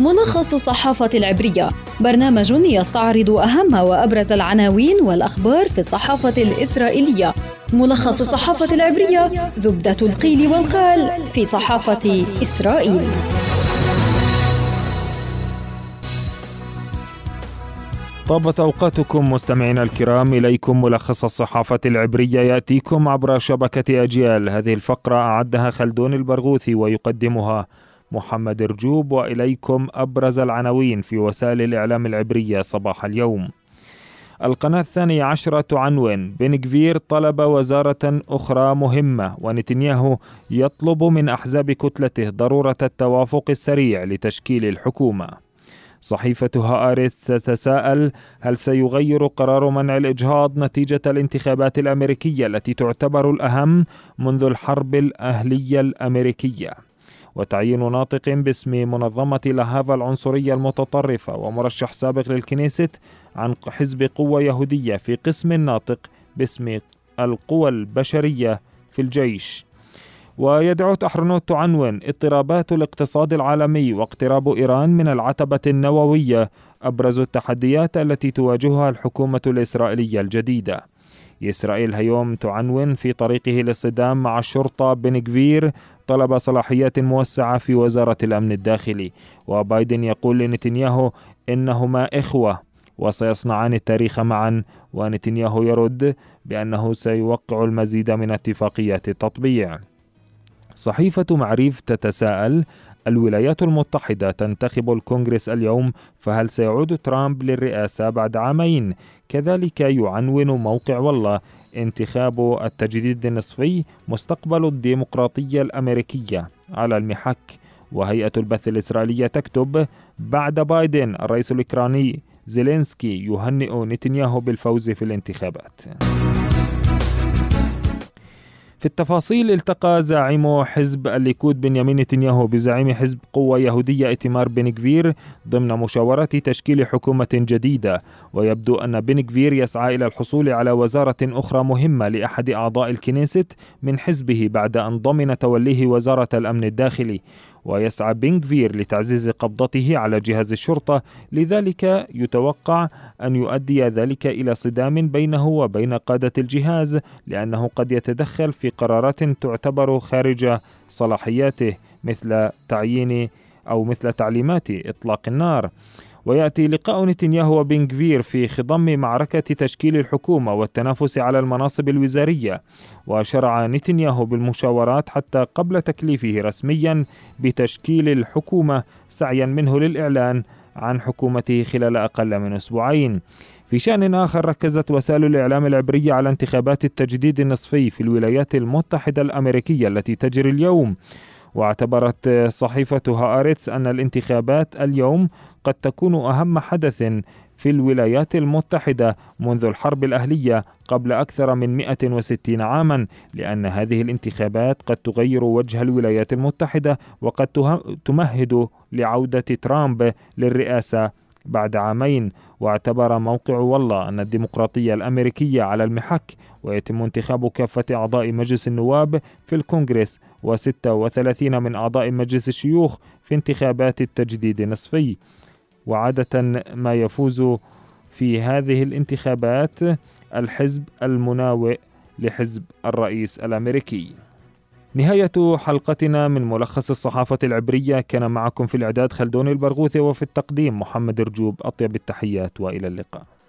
ملخص الصحافة العبرية. برنامج يستعرض أهم وأبرز العناوين والأخبار في الصحافة الإسرائيلية. ملخص الصحافة العبرية زبدة القيل والقال في صحافة إسرائيل. طابت أوقاتكم مستمعينا الكرام إليكم ملخص الصحافة العبرية. يأتيكم عبر شبكة أجيال. هذه الفقرة أعدها خلدون البرغوثي ويقدمها محمد رجوب وإليكم أبرز العناوين في وسائل الإعلام العبرية صباح اليوم. القناة الثانية عشرة تعنون بن كفير طلب وزارة أخرى مهمة ونتنياهو يطلب من أحزاب كتلته ضرورة التوافق السريع لتشكيل الحكومة. صحيفة هآرث تتساءل هل سيغير قرار منع الإجهاض نتيجة الانتخابات الأمريكية التي تعتبر الأهم منذ الحرب الأهلية الأمريكية؟ وتعيين ناطق باسم منظمة لهافا العنصرية المتطرفة ومرشح سابق للكنيست عن حزب قوة يهودية في قسم ناطق باسم القوى البشرية في الجيش. ويدعو تحرنوت تعنون اضطرابات الاقتصاد العالمي واقتراب إيران من العتبة النووية أبرز التحديات التي تواجهها الحكومة الإسرائيلية الجديدة. إسرائيل هيوم تعنون في طريقه للصدام مع الشرطة بن كفير طلب صلاحيات موسعة في وزارة الأمن الداخلي. وبايدن يقول لنتنياهو إنهما إخوة وسيصنعان التاريخ معا. ونتنياهو يرد بأنه سيوقع المزيد من اتفاقيات التطبيع. صحيفة معريف تتساءل الولايات المتحدة تنتخب الكونغرس اليوم فهل سيعود ترامب للرئاسة بعد عامين؟ كذلك يعنون موقع والا انتخابات التجديد النصفي مستقبل الديمقراطية الأمريكية. على المحك وهيئة البث الإسرائيلية تكتب بعد بايدن الرئيس الأوكراني زيلينسكي يهنئ نتنياهو بالفوز في الانتخابات. في التفاصيل التقى زعيم حزب الليكود بنيامين نتنياهو بزعيم حزب قوة يهودية ايتمار بن غفير ضمن مشاورة تشكيل حكومة جديدة. ويبدو أن بن كفير يسعى إلى الحصول على وزارة أخرى مهمة لأحد أعضاء الكنيست من حزبه بعد أن ضمن توليه وزارة الأمن الداخلي. ويسعى بنغفير لتعزيز قبضته على جهاز الشرطة لذلك يتوقع أن يؤدي ذلك إلى صدام بينه وبين قادة الجهاز لأنه قد يتدخل في قرارات تعتبر خارج صلاحياته مثل تعيين أو مثل تعليمات إطلاق النار. ويأتي لقاء نتنياهو وبنغفير في خضم معركة تشكيل الحكومة والتنافس على المناصب الوزارية. وشرع نتنياهو بالمشاورات حتى قبل تكليفه رسميا بتشكيل الحكومة سعيا منه للإعلان عن حكومته خلال أقل من أسبوعين. في شأن آخر ركزت وسائل الإعلام العبرية على انتخابات التجديد النصفي في الولايات المتحدة الأمريكية التي تجري اليوم. واعتبرت صحيفة هآرتس أن الانتخابات اليوم قد تكون أهم حدث في الولايات المتحدة منذ الحرب الأهلية قبل أكثر من 160 عاما لأن هذه الانتخابات قد تغير وجه الولايات المتحدة وقد تمهد لعودة ترامب للرئاسة بعد عامين واعتبر موقع والله أن الديمقراطية الأمريكية على المحك ويتم انتخاب كافة أعضاء مجلس النواب في الكونغرس و36 من أعضاء مجلس الشيوخ في انتخابات التجديد النصفي وعادة ما يفوز في هذه الانتخابات الحزب المناوئ لحزب الرئيس الأمريكي. نهاية حلقتنا من ملخص الصحافة العبرية. كان معكم في الإعداد خلدون البرغوثي وفي التقديم محمد رجوب. أطيب التحيات وإلى اللقاء.